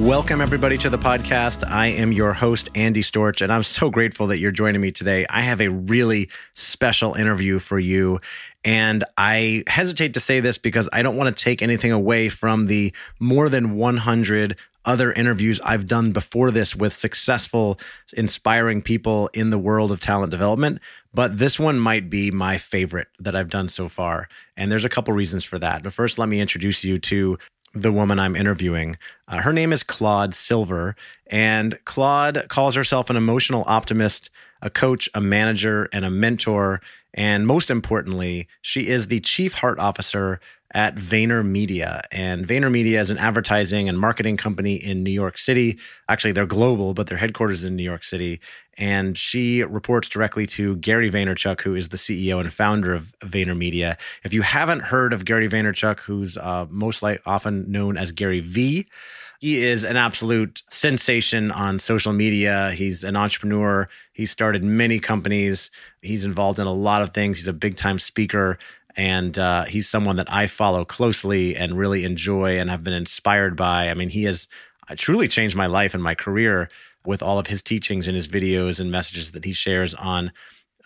Welcome, everybody, to the podcast. I am your host, Andy Storch, and I'm so grateful that you're joining me today. I have a really special interview for you. And I hesitate to say this because I don't want to take anything away from the more than 100 other interviews I've done before this with successful, inspiring people in the world of talent development. But this one might be my favorite that I've done so far. And there's a couple reasons for that. But first, let me introduce you to the woman I'm interviewing. Uh, her name is Claude Silver, and Claude calls herself an emotional optimist, a coach, a manager, and a mentor. And most importantly, she is the chief heart officer at VaynerMedia. And VaynerMedia is an advertising and marketing company in New York City. Actually, they're global, but their headquarters in New York City. And she reports directly to Gary Vaynerchuk, who is the CEO and founder of VaynerMedia. If you haven't heard of Gary Vaynerchuk, who's uh, most like often known as Gary V, he is an absolute sensation on social media. He's an entrepreneur. He started many companies. He's involved in a lot of things. He's a big time speaker and uh, he's someone that I follow closely and really enjoy and have been inspired by. I mean, he has uh, truly changed my life and my career with all of his teachings and his videos and messages that he shares on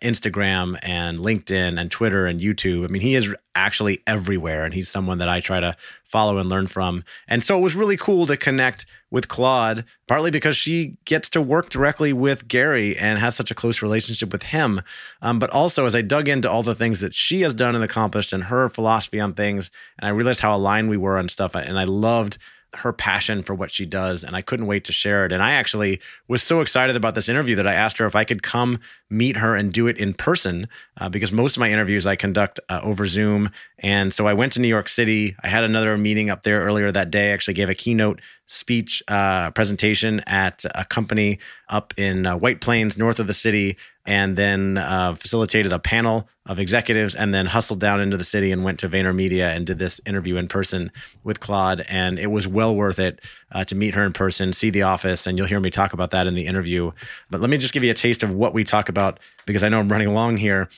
Instagram and LinkedIn and Twitter and YouTube. I mean, he is actually everywhere, and he's someone that I try to follow and learn from. And so it was really cool to connect with Claude, partly because she gets to work directly with Gary and has such a close relationship with him. Um, but also, as I dug into all the things that she has done and accomplished and her philosophy on things, and I realized how aligned we were on stuff, and I loved her passion for what she does and I couldn't wait to share it. And I actually was so excited about this interview that I asked her if I could come meet her and do it in person uh, because most of my interviews I conduct uh, over Zoom. And so I went to New York City. I had another meeting up there earlier that day. I actually gave a keynote speech uh, presentation at a company up in uh, White Plains, north of the city, and then uh, facilitated a panel of executives, and then hustled down into the city and went to VaynerMedia and did this interview in person with Claude. And it was well worth it uh, to meet her in person, see the office, and you'll hear me talk about that in the interview. But let me just give you a taste of what we talk about because I know I'm running along here.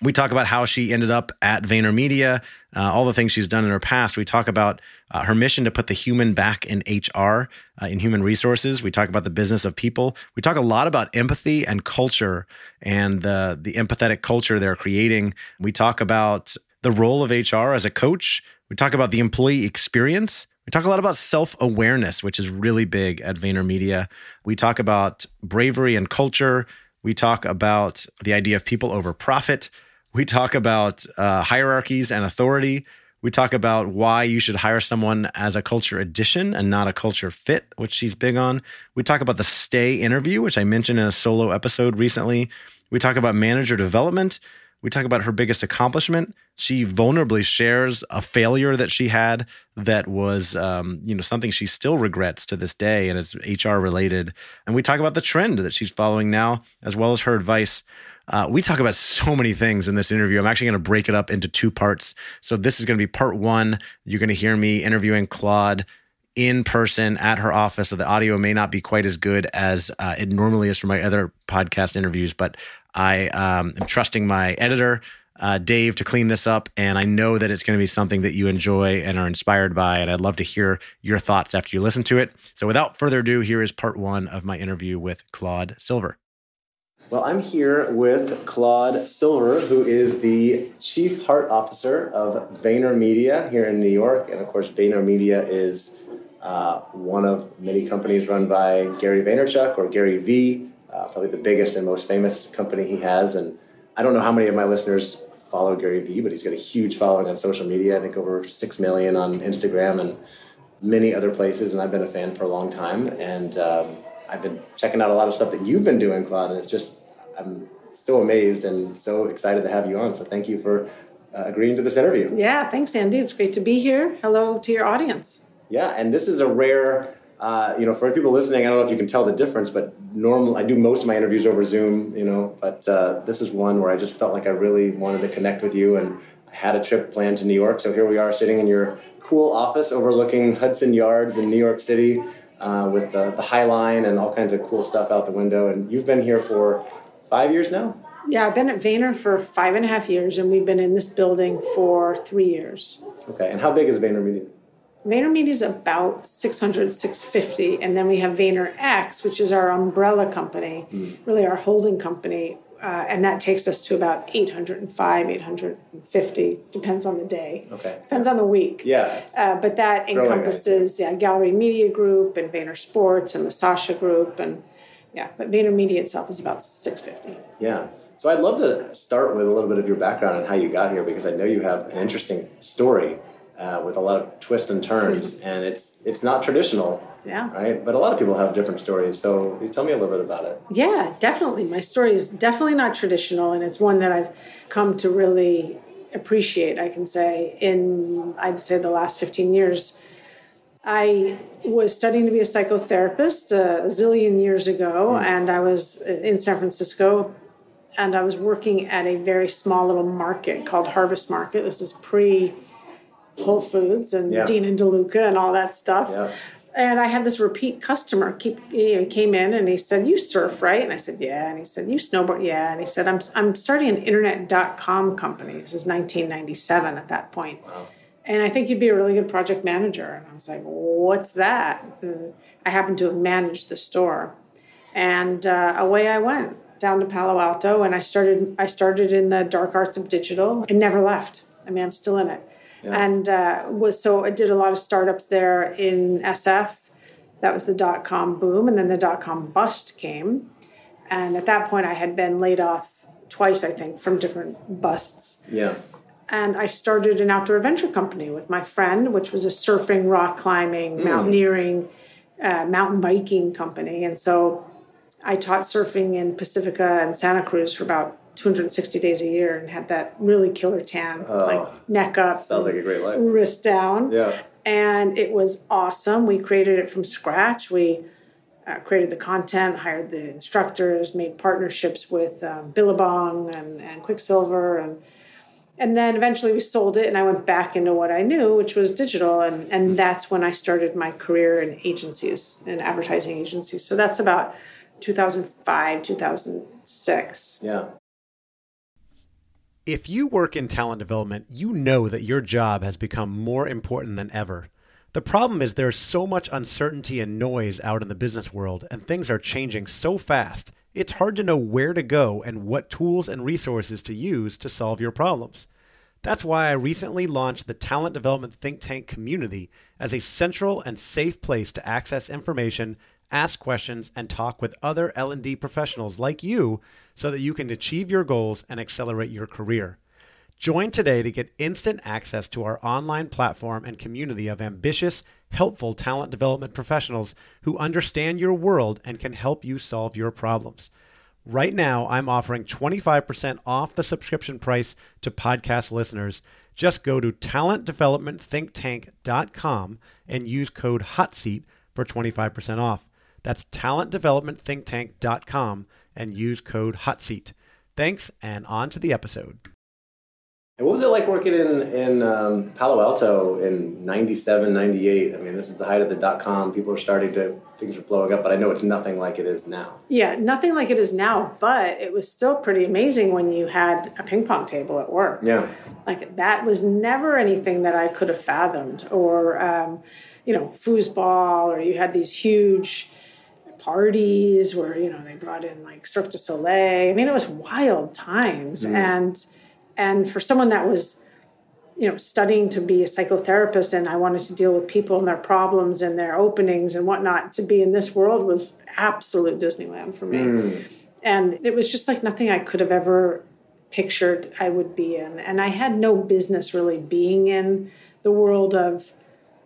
We talk about how she ended up at VaynerMedia, uh, all the things she's done in her past. We talk about uh, her mission to put the human back in HR, uh, in human resources. We talk about the business of people. We talk a lot about empathy and culture and the, the empathetic culture they're creating. We talk about the role of HR as a coach. We talk about the employee experience. We talk a lot about self awareness, which is really big at VaynerMedia. We talk about bravery and culture. We talk about the idea of people over profit. We talk about uh, hierarchies and authority. We talk about why you should hire someone as a culture addition and not a culture fit, which she's big on. We talk about the stay interview, which I mentioned in a solo episode recently. We talk about manager development. We talk about her biggest accomplishment. She vulnerably shares a failure that she had that was, um, you know, something she still regrets to this day, and it's HR related. And we talk about the trend that she's following now, as well as her advice. Uh, we talk about so many things in this interview. I'm actually going to break it up into two parts. So this is going to be part one. You're going to hear me interviewing Claude in person at her office. So the audio may not be quite as good as uh, it normally is for my other podcast interviews, but I um, am trusting my editor uh, Dave to clean this up. And I know that it's going to be something that you enjoy and are inspired by. And I'd love to hear your thoughts after you listen to it. So without further ado, here is part one of my interview with Claude Silver. Well, I'm here with Claude Silver, who is the Chief Heart Officer of VaynerMedia here in New York. And of course, VaynerMedia is uh, one of many companies run by Gary Vaynerchuk or Gary V, uh, probably the biggest and most famous company he has. And I don't know how many of my listeners follow Gary Vee, but he's got a huge following on social media. I think over six million on Instagram and many other places. And I've been a fan for a long time. And um, I've been checking out a lot of stuff that you've been doing, Claude. And it's just I'm so amazed and so excited to have you on. So thank you for uh, agreeing to this interview. Yeah, thanks, Andy. It's great to be here. Hello to your audience. Yeah, and this is a rare uh, you know, for people listening, I don't know if you can tell the difference, but normal, I do most of my interviews over Zoom, you know, but uh, this is one where I just felt like I really wanted to connect with you and I had a trip planned to New York. So here we are sitting in your cool office overlooking Hudson Yards in New York City uh, with the, the High Line and all kinds of cool stuff out the window. And you've been here for five years now? Yeah, I've been at Vayner for five and a half years, and we've been in this building for three years. Okay, and how big is VaynerMedia? VaynerMedia is about 600, 650. And then we have VaynerX, which is our umbrella company, mm. really our holding company. Uh, and that takes us to about 805, 850, depends on the day. Okay. Depends on the week. Yeah. Uh, but that Growing encompasses yeah, Gallery Media Group and Vayner Sports and the Sasha Group. And yeah, but VaynerMedia itself is about 650. Yeah. So I'd love to start with a little bit of your background and how you got here because I know you have an interesting story uh, with a lot of twists and turns, and it's it's not traditional. Yeah. Right. But a lot of people have different stories. So tell me a little bit about it. Yeah, definitely. My story is definitely not traditional, and it's one that I've come to really appreciate. I can say in I'd say the last fifteen years. I was studying to be a psychotherapist a zillion years ago, mm. and I was in San Francisco, and I was working at a very small little market called Harvest Market. This is pre Whole Foods and yeah. Dean and DeLuca and all that stuff. Yeah. And I had this repeat customer keep you know, came in and he said, "You surf, right?" And I said, "Yeah." And he said, "You snowboard, yeah." And he said, "I'm I'm starting an internet.com company. This is 1997 at that point." Wow. And I think you'd be a really good project manager. And I was like, "What's that?" And I happened to have managed the store, and uh, away I went down to Palo Alto, and I started I started in the dark arts of digital and never left. I mean, I'm still in it yeah. and uh, was so I did a lot of startups there in SF. That was the dot com boom, and then the dot com bust came, and at that point I had been laid off twice, I think, from different busts. Yeah. And I started an outdoor adventure company with my friend, which was a surfing, rock climbing, mm. mountaineering, uh, mountain biking company. And so I taught surfing in Pacifica and Santa Cruz for about 260 days a year and had that really killer tan, uh, like neck up. Sounds like a great life. Wrist down. Yeah. And it was awesome. We created it from scratch. We uh, created the content, hired the instructors, made partnerships with um, Billabong and, and Quiksilver, and and then eventually we sold it, and I went back into what I knew, which was digital, and and that's when I started my career in agencies and advertising agencies. So that's about 2005, 2006. Yeah. If you work in talent development, you know that your job has become more important than ever. The problem is there's so much uncertainty and noise out in the business world, and things are changing so fast, it's hard to know where to go and what tools and resources to use to solve your problems. That's why I recently launched the Talent Development Think Tank community as a central and safe place to access information, ask questions, and talk with other L&D professionals like you so that you can achieve your goals and accelerate your career. Join today to get instant access to our online platform and community of ambitious, helpful talent development professionals who understand your world and can help you solve your problems. Right now, I'm offering 25% off the subscription price to podcast listeners. Just go to talentdevelopmentthinktank.com and use code HOTSEAT for 25% off. That's talentdevelopmentthinktank.com and use code HOTSEAT. Thanks, and on to the episode. And what was it like working in in um, Palo Alto in 97, 98? I mean, this is the height of the dot com. People are starting to, things are blowing up, but I know it's nothing like it is now. Yeah, nothing like it is now, but it was still pretty amazing when you had a ping pong table at work. Yeah. Like that was never anything that I could have fathomed, or, um, you know, foosball, or you had these huge parties where, you know, they brought in like Cirque du Soleil. I mean, it was wild times. Mm. And, and for someone that was you know studying to be a psychotherapist and i wanted to deal with people and their problems and their openings and whatnot to be in this world was absolute disneyland for me Mm. and it was just like nothing i could have ever pictured i would be in and i had no business really being in the world of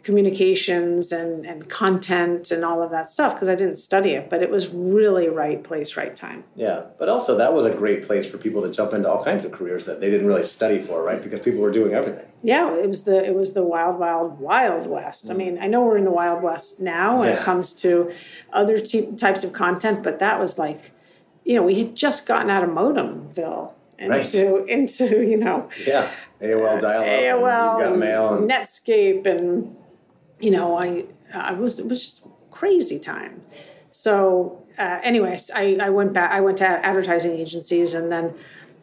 communications and, and content and all of that stuff because i didn't study it but it was really right place right time Yeah. But also, that was a great place for people to jump into all kinds of careers that they didn't really study for, right? Because people were doing everything. Yeah, it was the it was the wild, wild, wild west. I mm. mean, I know we're in the wild west now when it comes to other types of content, but that was like, you know, we had just gotten out of modemville and into Right. into you know Yeah. AOL dial up. AOL, You've got mail. And, Netscape, and you know, I I was it was just crazy time. So, uh, anyways, I I went back. I went to advertising agencies, and then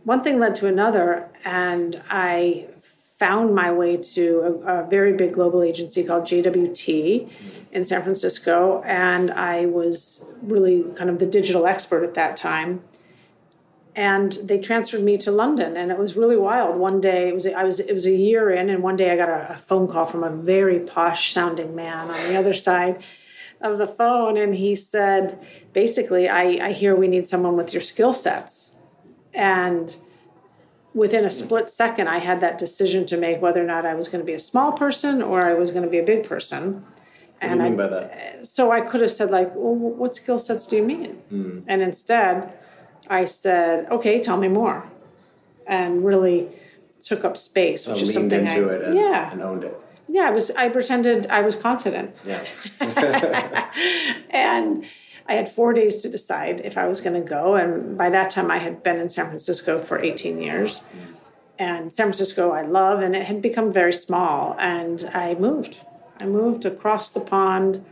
one thing led to another, and I found my way to a, a very big global agency called JWT in San Francisco, and I was really kind of the digital expert at that time and they transferred me to London, and it was really wild. One day, it was I was it was a year in, and one day I got a, a phone call from a very posh sounding man on the other side of the phone, and he said, basically, I, I hear we need someone with your skill sets, and within a split second, I had that decision to make whether or not I was going to be a small person or I was going to be a big person. what do you I, by that? so I could have said like, well, what skill sets do you mean? Hmm. And instead, I said, okay, tell me more, and really took up space, which I is something into I, it and, yeah, and owned it. yeah. I was I pretended I was confident, Yeah. and I had four days to decide if I was going to go. And by that time, I had been in San Francisco for 18 years. Mm. And San Francisco, I love, and it had become very small. And I moved. I moved across the pond,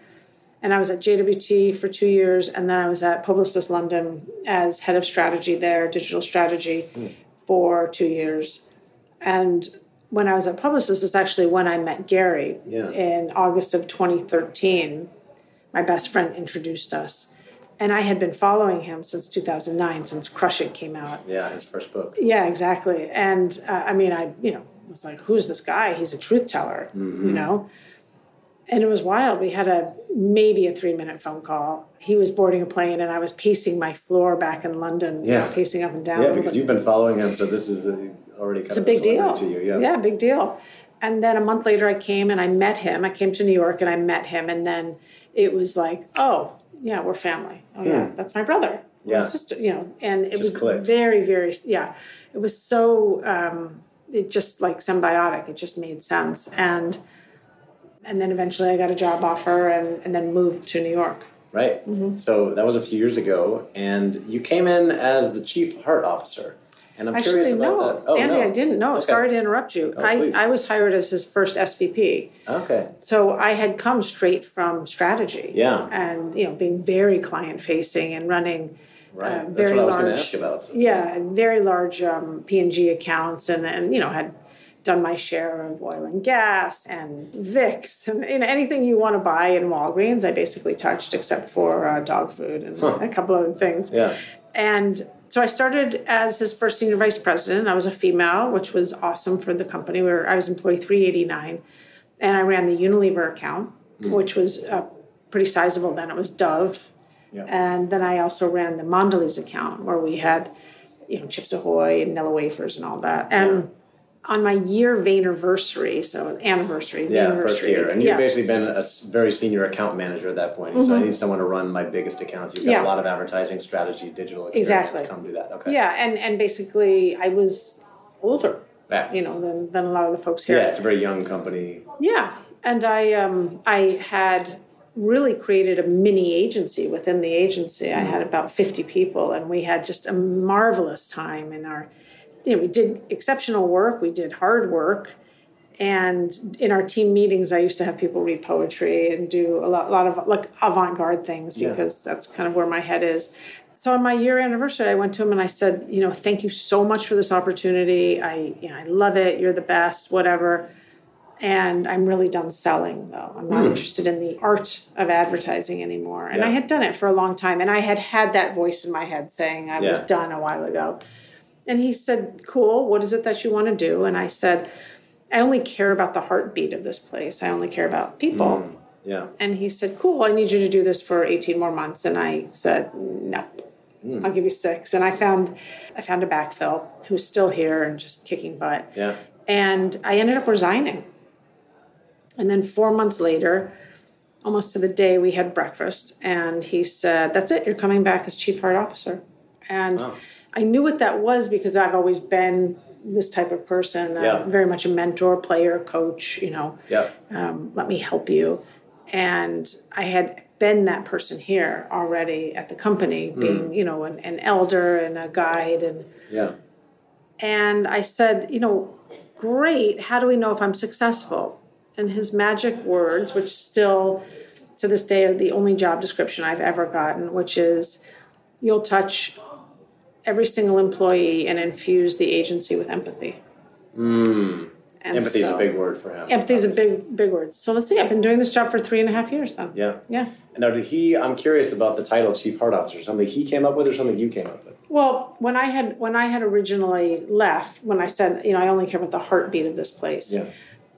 and I was at JWT for two years. And then I was at Publicis London as head of strategy there, digital strategy, for two years. And when I was at Publicis, it's actually when I met Gary Yeah. in August of 2013 my best friend introduced us. And I had been following him since 2009, since Crush It came out. Yeah, his first book. Yeah, exactly. And uh, I mean, I, you know, was like, who's this guy? He's a truth teller, you know? And it was wild. We had a maybe a three minute phone call. He was boarding a plane and I was pacing my floor back in London, Yeah. pacing up and down. Yeah, because you've been following him, so this is a, already kind It's a big deal. to you. Yeah. yeah, big deal. And then a month later, I came and I met him. I came to New York and I met him, and then it was like, oh, yeah, we're family. Oh, yeah, that's my brother. Hmm. Yeah. sister. You know, and it Just was clicked. very, very, yeah. It was so, um, it just like symbiotic. It just made sense. And and then eventually, I got a job offer and and then moved to New York. Right. Mm-hmm. So that was a few years ago, and you came in as the chief heart officer. And I'm curious Actually, about no, that. Oh, Andy, no. I didn't. No, Okay. sorry to interrupt you. Oh, I. I was hired as his first SVP. Okay. So I had come straight from strategy. Yeah. And, you know, being very client facing and running Right. uh, That's very what I was large. going to ask about. Yeah, very large um, P&G accounts and, and, you know, had done my share of oil and gas and Vicks and you know, anything you want to buy in Walgreens, I basically touched except for uh, dog food and a couple other things. Yeah. And so I started as his first senior vice president. I was a female, which was awesome for the company. We were, I was employee 389, and I ran the Unilever account, which was uh, pretty sizable then. It was Dove. Yeah. And then I also ran the Mondelez account, where we had, you know, Chips Ahoy and Nilla wafers and all that. And on my year anniversary, so anniversary, Yeah, first year. And you've yeah. Mm-hmm. basically been a very senior account manager at that point. So I need someone to run my biggest accounts. You've got Yeah. a lot of advertising strategy, digital experience. Exactly. Come do that. Okay. Yeah, and and basically I was older, Yeah. you know, than than a lot of the folks here. Yeah, it's a very young company. Yeah, and I um, I had really created a mini agency within the agency. I had about fifty people, and we had just a marvelous time in our. You know, we did exceptional work. We did hard work, and in our team meetings, I used to have people read poetry and do a lot, lot of like avant-garde things Yeah. because that's kind of where my head is. So on my year anniversary, I went to him and I said, you know, thank you so much for this opportunity. I, you know, I love it. You're the best. Whatever and I'm really done selling though. I'm not hmm. interested in the art of advertising anymore. And I had done it for a long time and I had had that voice in my head saying I was done a while ago. And he said, "Cool, what is it that you want to do?" And I said, "I only care about the heartbeat of this place. I only care about people." Mm, yeah. And he said, "Cool, I need you to do this for 18 more months." And I said, "No. Mm. I'll give you 6." And I found I found a backfill who's still here and just kicking butt Yeah. and I ended up resigning. And then four months later, almost to the day, we had breakfast, and he said, "That's it. You're coming back as chief heart officer." And Wow. I knew what that was because I've always been this type of person, Yeah. very much a mentor, player, coach. You know, Yeah. um, let me help you. And I had been that person here already at the company, being you know an, an elder and a guide and Yeah. and I said, you know, great. How do we know if I'm successful? And his magic words, which still to this day are the only job description I've ever gotten, which is you'll touch every single employee and infuse the agency with empathy. Mm. And Empathy is so- a big word for him. Empathy is a big, big word. So let's see. I've been doing this job for three and a half years then. Yeah. Yeah. And now, did he? I'm curious about the title chief heart officer. Something he came up with, or something you came up with? Well, when I had when I had originally left, when I said, you know, I only care about the heartbeat of this place. Yeah.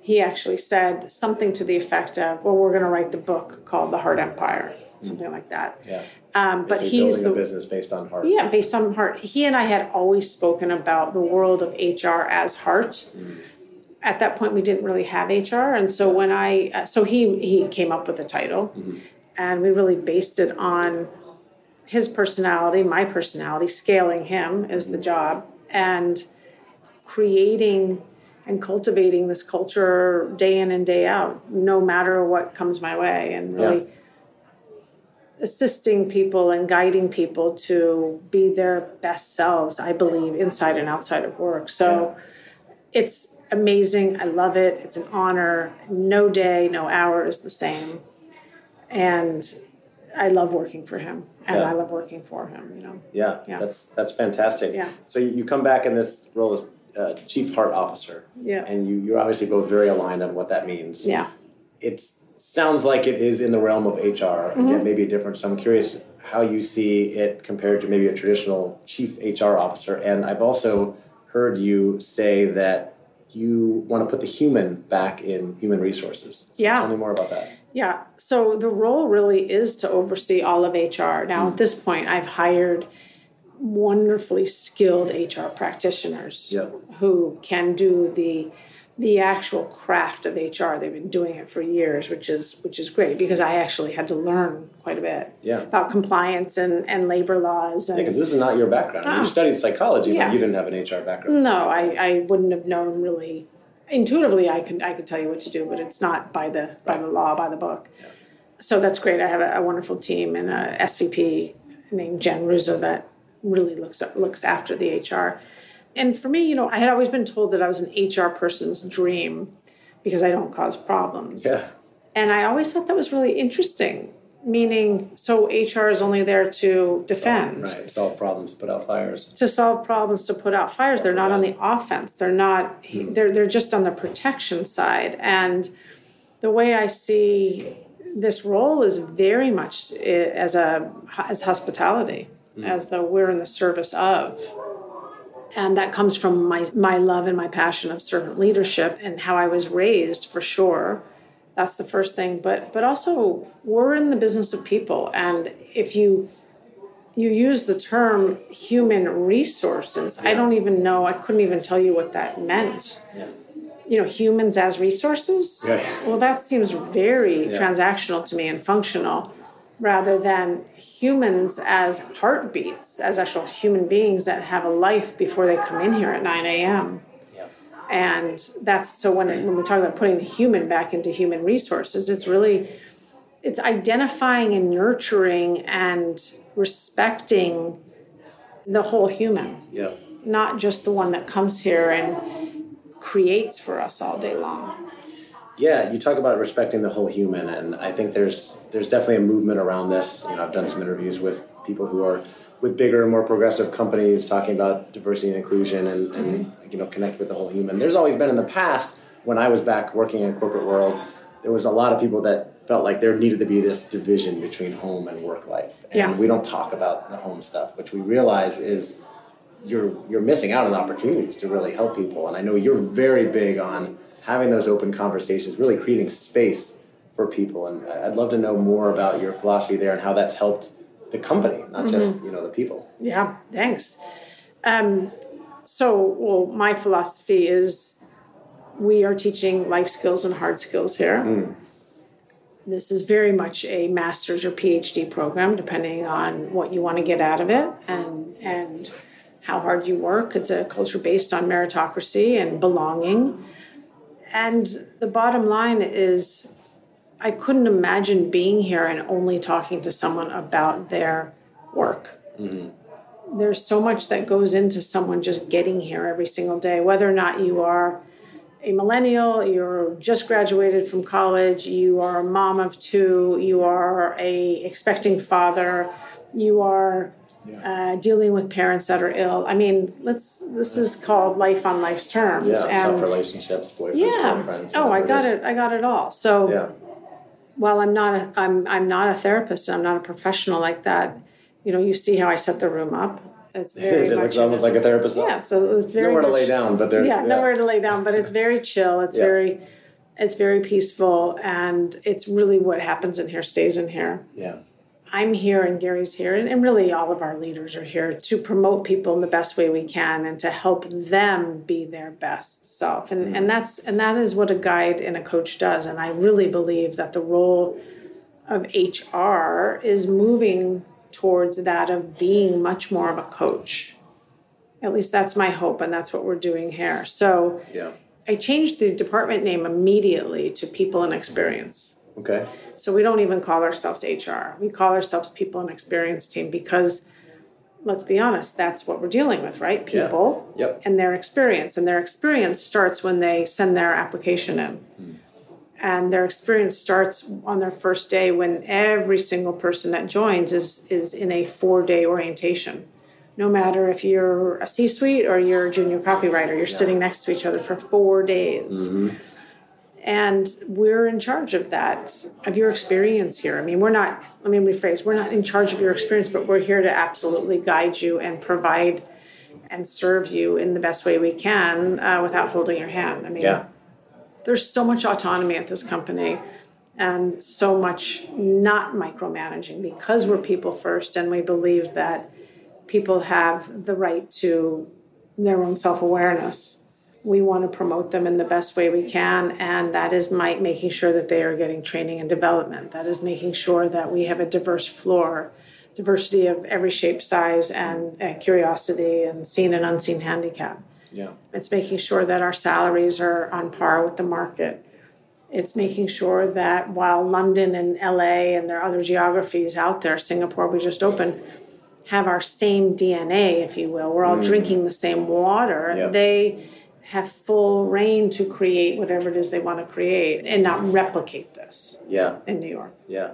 He actually said something to the effect of, "Well, we're going to write the book called The Heart Empire," something like that. Yeah. Um, but so he's the a business based on heart. yeah, based on heart. He and I had always spoken about the world of HR as heart. At that point, we didn't really have HR, and so when I uh, so he he came up with the title, and we really based it on his personality, my personality, scaling him is the job, and creating and cultivating this culture day in and day out, no matter what comes my way, and really assisting people and guiding people to be their best selves, I believe, inside and outside of work. So it's amazing. I love it. It's an honor. No day, no hour is the same. And I love working for him and Yeah. I love working for him, you know. Yeah, Yeah. that's that's fantastic. Yeah. So you come back in this role as uh, chief heart officer, Yeah. and you you're obviously both very aligned on what that means. Yeah. It sounds like it is in the realm of HR, Mm-hmm. yet maybe different. So I'm curious how you see it compared to maybe a traditional chief HR officer. And I've also heard you say that you want to put the human back in human resources. So Yeah. Tell me more about that. Yeah. So the role really is to oversee all of HR. Now, at this point, I've hired wonderfully skilled HR practitioners Yep. who can do the the actual craft of HR. They've been doing it for years, which is which is great because I actually had to learn quite a bit Yeah. about compliance and, and labor laws and Because this is not your background. You studied psychology, Yeah. but you didn't have an HR background. No, I, I wouldn't have known really. Intuitively, I could I could tell you what to do, but it's not by the by the law, by the book. So that's great. I have a, a wonderful team and a SVP named Jen Russo that really looks looks after the HR. And for me, you know, I had always been told that I was an HR person's dream because I don't cause problems. Yeah. And I always thought that was really interesting. Meaning, so HR is only there to defend Right. Solve problems, put out fires. to solve problems to put out fires they're not on the offense they're not hmm. they're they're just on the protection side and the way i see this role is very much eh, as a as hospitality Mm. as though we're in the service of and that comes from my my love and my passion of servant leadership and how i was raised for sure that's the first thing but but also we're in the business of people and if you you use the term human resources. I don't even know, I couldn't even tell you what that meant. Yeah. You know, humans as resources? Yeah. Well, that seems very Yeah. transactional to me and functional rather than humans as heartbeats, as actual human beings that have a life before they come in here at 9 a.m. Yeah. And that's so when, when we talk about putting the human back into human resources, it's really it's identifying and nurturing and respecting the whole human, Yeah. not just the one that comes here and creates for us all day long. Yeah, you talk about respecting the whole human, and I think there's there's definitely a movement around this. You know, I've done some interviews with people who are with bigger, more progressive companies talking about diversity and inclusion, and, and mm-hmm. you know, connect with the whole human. There's always been in the past when I was back working in corporate world, there was a lot of people that felt like there needed to be this division between home and work life, and Yeah. we don't talk about the home stuff, which we realize is you're you're missing out on opportunities to really help people. And I know you're very big on having those open conversations, really creating space for people. And I'd love to know more about your philosophy there and how that's helped the company, not just you know the people. Yeah, thanks. Um, so, well, my philosophy is we are teaching life skills and hard skills here. This is very much a master's or PhD program, depending on what you want to get out of it and and how hard you work. It's a culture based on meritocracy and belonging. And the bottom line is, I couldn't imagine being here and only talking to someone about their work. Mm-hmm. There's so much that goes into someone just getting here every single day, whether or not you are a millennial, you're just graduated from college, you are a mom of two, you are a expecting father, you are uh, dealing with parents that are ill. I mean, let's. This is called life on life's terms. Yeah, and tough relationships, boyfriends, yeah. girlfriends. Oh, I got it. I got it all. So Yeah, while I'm not a, I'm I'm not a therapist I'm not a professional like that, you know, you see how I set the room up. It's it very is. It looks almost like a therapist. yeah. So it's very nowhere to lay down, but there's yeah, nowhere to lay down, but it's very chill. It's Yeah. very it's very peaceful and it's really what happens in here stays in here. Yeah, I'm here and Gary's here and, and really all of our leaders are here to promote people in the best way we can and to help them be their best self. And and mm-hmm. that's and that is what a guide and a coach does. And I really believe that the role of HR is moving towards that of being much more of a coach. At least that's my hope, and that's what we're doing here. So yeah. I changed the department name immediately to People and Experience. Okay. So we don't even call ourselves HR. We call ourselves People and Experience Team because, let's be honest, that's what we're dealing with, right? Yeah. People Yep. and their experience. And their experience starts when they send their application in. Hmm. And their experience starts on their first day when every single person that joins is, is in a four day orientation. No matter if you're a C suite or you're a junior copywriter, you're sitting next to each other for four days. Mm-hmm. And we're in charge of that, of your experience here. I mean, we're not, let me rephrase, we're not in charge of your experience, but we're here to absolutely guide you and provide and serve you in the best way we can uh, without holding your hand. I mean, Yeah. there's so much autonomy at this company and so much not micromanaging because we're people first and we believe that people have the right to their own self-awareness we want to promote them in the best way we can and that is my, making sure that they are getting training and development that is making sure that we have a diverse floor diversity of every shape size and, and curiosity and seen and unseen handicap Yeah. it's making sure that our salaries are on par with the market. It's making sure that while London and LA and there are other geographies out there, Singapore we just opened, have our same DNA, if you will. We're all mm. drinking the same water. Yeah. They have full reign to create whatever it is they want to create and not replicate this Yeah. in New York. Yeah.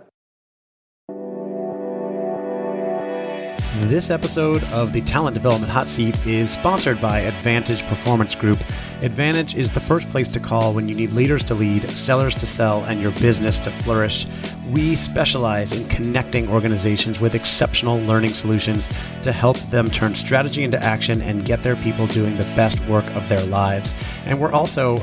This episode of the Talent Development Hot Seat is sponsored by Advantage Performance Group. Advantage is the first place to call when you need leaders to lead, sellers to sell, and your business to flourish. We specialize in connecting organizations with exceptional learning solutions to help them turn strategy into action and get their people doing the best work of their lives. And we're also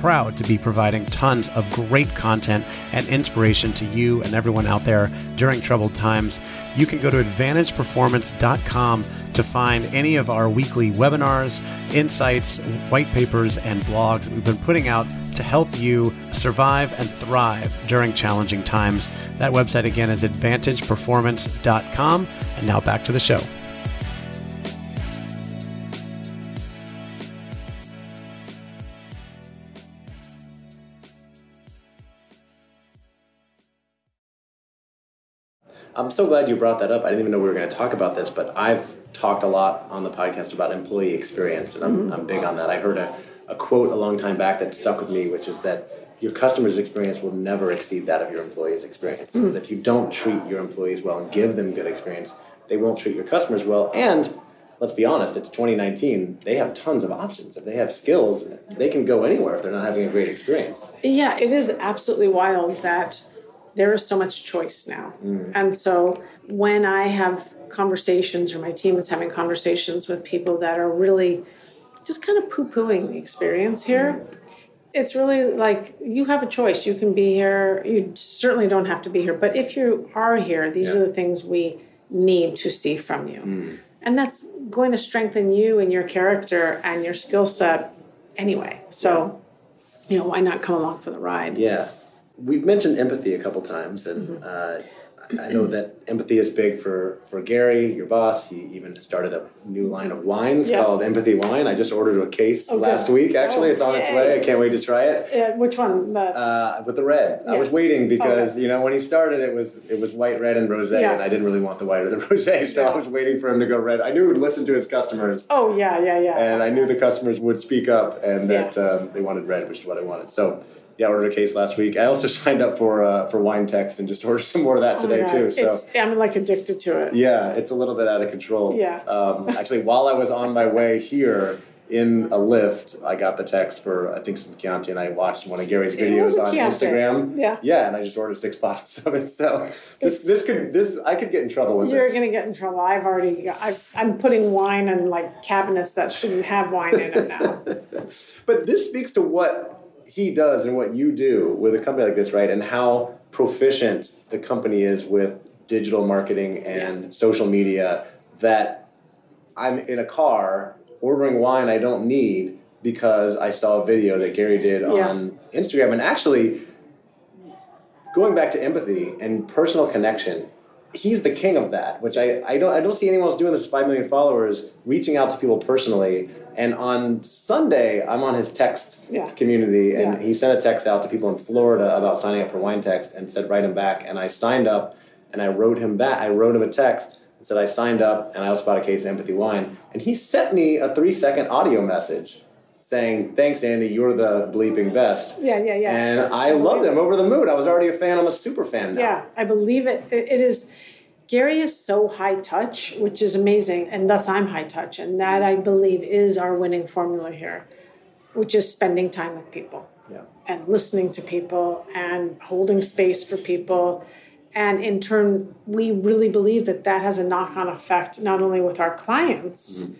proud to be providing tons of great content and inspiration to you and everyone out there during troubled times. You can go to advantageperformance.com to find any of our weekly webinars, insights, white papers, and blogs we've been putting out to help you survive and thrive during challenging times. That website again is advantageperformance.com. And now back to the show. I'm so glad you brought that up. I didn't even know we were going to talk about this, but I've talked a lot on the podcast about employee experience, and I'm, mm-hmm. I'm big on that. I heard a, a quote a long time back that stuck with me, which is that your customer's experience will never exceed that of your employee's experience. Mm-hmm. If you don't treat your employees well and give them good experience, they won't treat your customers well. And let's be honest, it's 2019. They have tons of options. If they have skills, they can go anywhere if they're not having a great experience. Yeah, it is absolutely wild that there is so much choice now. Mm. And so when I have conversations or my team is having conversations with people that are really just kind of poo pooing the experience here, mm. it's really like you have a choice. You can be here. You certainly don't have to be here. But if you are here, these yeah. are the things we need to see from you. Mm. And that's going to strengthen you and your character and your skill set anyway. So, you know, why not come along for the ride? Yeah we've mentioned empathy a couple times, and mm-hmm. uh, I know that empathy is big for, for Gary, your boss. He even started a new line of wines yep. called Empathy Wine. I just ordered a case okay. last week. Actually, oh, it's on yay. its way. I can't wait to try it. Yeah, which one? Uh, with the red. Yeah. I was waiting because okay. you know when he started, it was it was white, red, and rosé, yeah. and I didn't really want the white or the rosé, so. I was waiting for him to go red. I knew he would listen to his customers. Oh yeah, yeah, yeah. And I knew the customers would speak up and that um, they wanted red, which is what I wanted. So yeah, ordered a case last week. I also signed up for uh, for wine text and just ordered some more of that oh today oh too. So it's, I'm like addicted to it. Yeah, it's a little bit out of control. Yeah. Um, actually, while I was on my way here in a lift, I got the text for I think some Chianti, and I watched one of Gary's videos on Chianti. Instagram. Yeah. Yeah, and I just ordered six bottles of it. So this this could this I could get in trouble with. You're going to get in trouble. I've already i am putting wine in like cabinets that shouldn't have wine in it now. but this speaks to what he does and what you do with a company like this, right? And how proficient the company is with digital marketing and yeah. social media that I'm in a car ordering wine I don't need because I saw a video that Gary did yeah. on Instagram. And actually, going back to empathy and personal connection, he's the king of that, which I, I don't I don't see anyone else doing this with five million followers, reaching out to people personally. And on Sunday, I'm on his text yeah. community, and yeah. he sent a text out to people in Florida about signing up for Wine Text, and said write him back. And I signed up, and I wrote him back. I wrote him a text and said I signed up, and I also bought a case of Empathy Wine. And he sent me a three second audio message saying, "Thanks, Andy, you're the bleeping best." Yeah, yeah, yeah. And I, I loved it. I'm over the moon. I was already a fan. I'm a super fan now. Yeah, I believe it. It is Gary is so high touch, which is amazing, and thus I'm high touch. And that I believe is our winning formula here, which is spending time with people yeah. and listening to people and holding space for people. And in turn, we really believe that that has a knock on effect, not only with our clients, mm-hmm.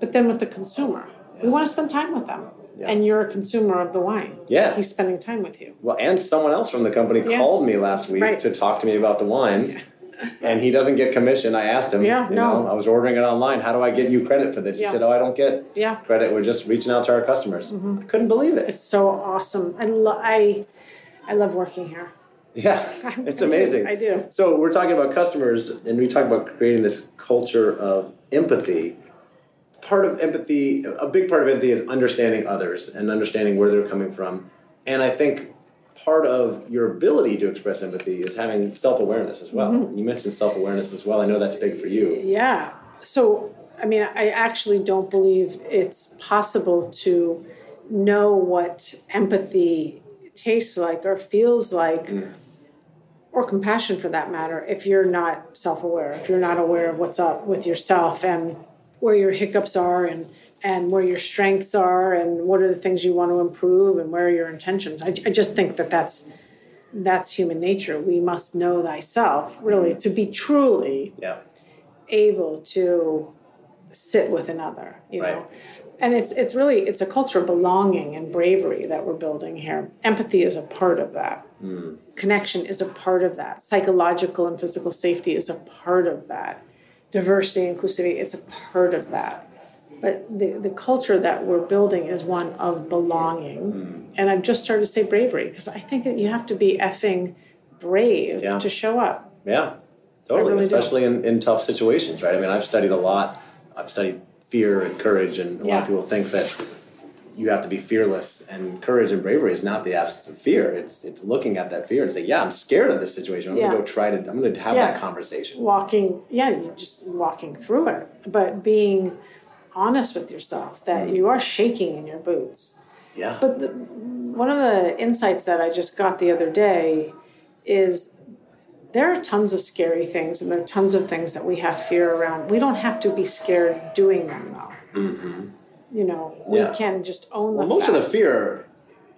but then with the consumer. Yeah. We want to spend time with them. Yeah. And you're a consumer of the wine. Yeah. He's spending time with you. Well, and someone else from the company called me last week right. to talk to me about the wine and he doesn't get commission. I asked him, yeah, you no. know, I was ordering it online. How do I get you credit for this? Yeah. He said, Oh, I don't get yeah. credit. We're just reaching out to our customers. Mm-hmm. I couldn't believe it. It's so awesome. I, lo- I, I love working here. Yeah, it's amazing. I do. I do. So we're talking about customers, and we talk about creating this culture of empathy. Part of empathy, a big part of empathy, is understanding others and understanding where they're coming from. And I think part of your ability to express empathy is having self awareness as well. Mm-hmm. You mentioned self awareness as well. I know that's big for you. Yeah. So, I mean, I actually don't believe it's possible to know what empathy tastes like or feels like. Mm. Or compassion for that matter, if you're not self aware, if you're not aware of what's up with yourself and where your hiccups are and and where your strengths are and what are the things you want to improve and where are your intentions. I, I just think that that's that's human nature. We must know thyself really to be truly yeah. able to sit with another you right. know? And it's it's really it's a culture of belonging and bravery that we're building here. Empathy is a part of that. Mm. connection is a part of that. Psychological and physical safety is a part of that. Diversity inclusivity is a part of that but the, the culture that we're building is one of belonging mm. and i've just started to say bravery because i think that you have to be effing brave yeah. to show up yeah totally really especially in, in tough situations right i mean i've studied a lot i've studied fear and courage, and a yeah. lot of people think that you have to be fearless. And courage and bravery is not the absence of fear. It's it's looking at that fear and saying, "Yeah, I'm scared of this situation. I'm yeah. going to go try to. I'm going to have that conversation." Walking, yeah, you just walking through it, but being honest with yourself that you are shaking in your boots. Yeah. But the, one of the insights that I just got the other day is there are tons of scary things and there are tons of things that we have fear around. We don't have to be scared doing them though. Mm-hmm. You know, we yeah. can just own well, most fact. of the fear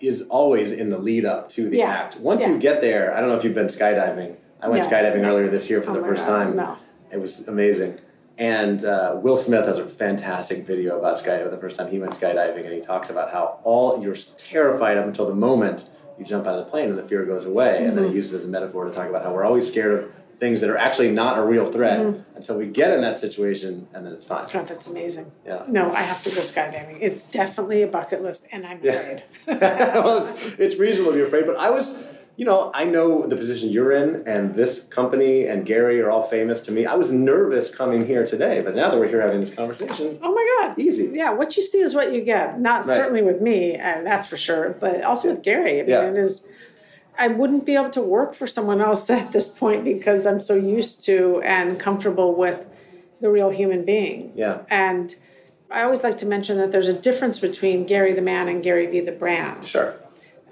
is always in the lead up to the yeah. act. Once yeah. you get there, I don't know if you've been skydiving. I went skydiving earlier this year for oh the first God, time. No. It was amazing. And uh, Will Smith has a fantastic video about skydiving. The first time he went skydiving, and he talks about how all you're terrified up until the moment you jump out of the plane and the fear goes away. Mm-hmm. And then he mm-hmm. uses it as a metaphor to talk about how we're always scared of things that are actually not a real threat mm-hmm. until we get in that situation and then it's fine. God, that's amazing. Yeah. No, I have to go skydiving. It's definitely a bucket list and I'm afraid. well, it's, it's reasonable to be afraid, but I was you know, I know the position you're in, and this company and Gary are all famous to me. I was nervous coming here today, but now that we're here having this conversation, oh my God, easy. Yeah, what you see is what you get. Not right. certainly with me, and that's for sure, but also with Gary. I mean, yeah. it is. I wouldn't be able to work for someone else at this point because I'm so used to and comfortable with the real human being. Yeah. And I always like to mention that there's a difference between Gary the man and Gary Vee the brand. Sure.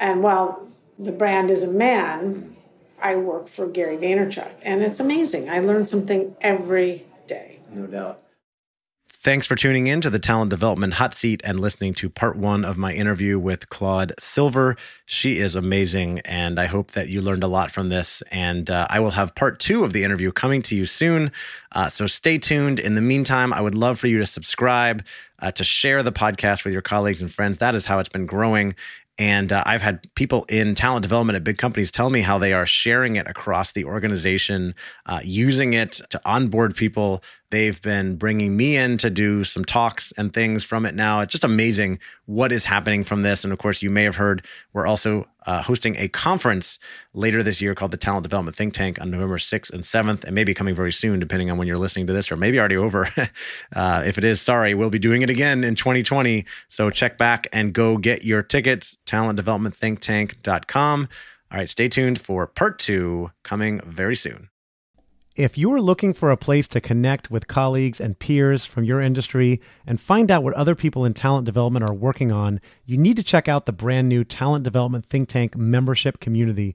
And while the brand is a man, I work for Gary Vaynerchuk, and it's amazing. I learn something every day. No doubt. Thanks for tuning in to the Talent Development Hot Seat and listening to part one of my interview with Claude Silver. She is amazing, and I hope that you learned a lot from this. And uh, I will have part two of the interview coming to you soon. Uh, so stay tuned. In the meantime, I would love for you to subscribe, uh, to share the podcast with your colleagues and friends. That is how it's been growing. And uh, I've had people in talent development at big companies tell me how they are sharing it across the organization, uh, using it to onboard people They've been bringing me in to do some talks and things from it now. It's just amazing what is happening from this. And of course, you may have heard we're also uh, hosting a conference later this year called the Talent Development Think Tank on November 6th and 7th, and maybe coming very soon, depending on when you're listening to this, or maybe already over. uh, if it is, sorry, we'll be doing it again in 2020. So check back and go get your tickets, talentdevelopmentthinktank.com. All right, stay tuned for part two coming very soon. If you're looking for a place to connect with colleagues and peers from your industry and find out what other people in talent development are working on, you need to check out the brand new Talent Development Think Tank membership community.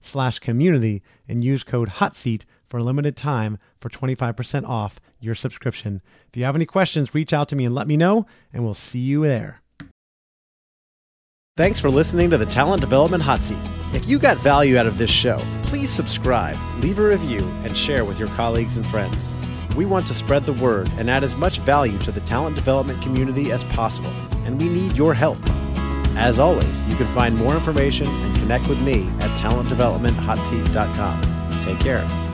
slash community and use code HOTSEAT for a limited time for 25% off your subscription. If you have any questions, reach out to me and let me know, and we'll see you there. Thanks for listening to the Talent Development Hot Seat. If you got value out of this show, please subscribe, leave a review, and share with your colleagues and friends. We want to spread the word and add as much value to the talent development community as possible, and we need your help. As always, you can find more information and connect with me at talentdevelopmenthotseat.com. Take care.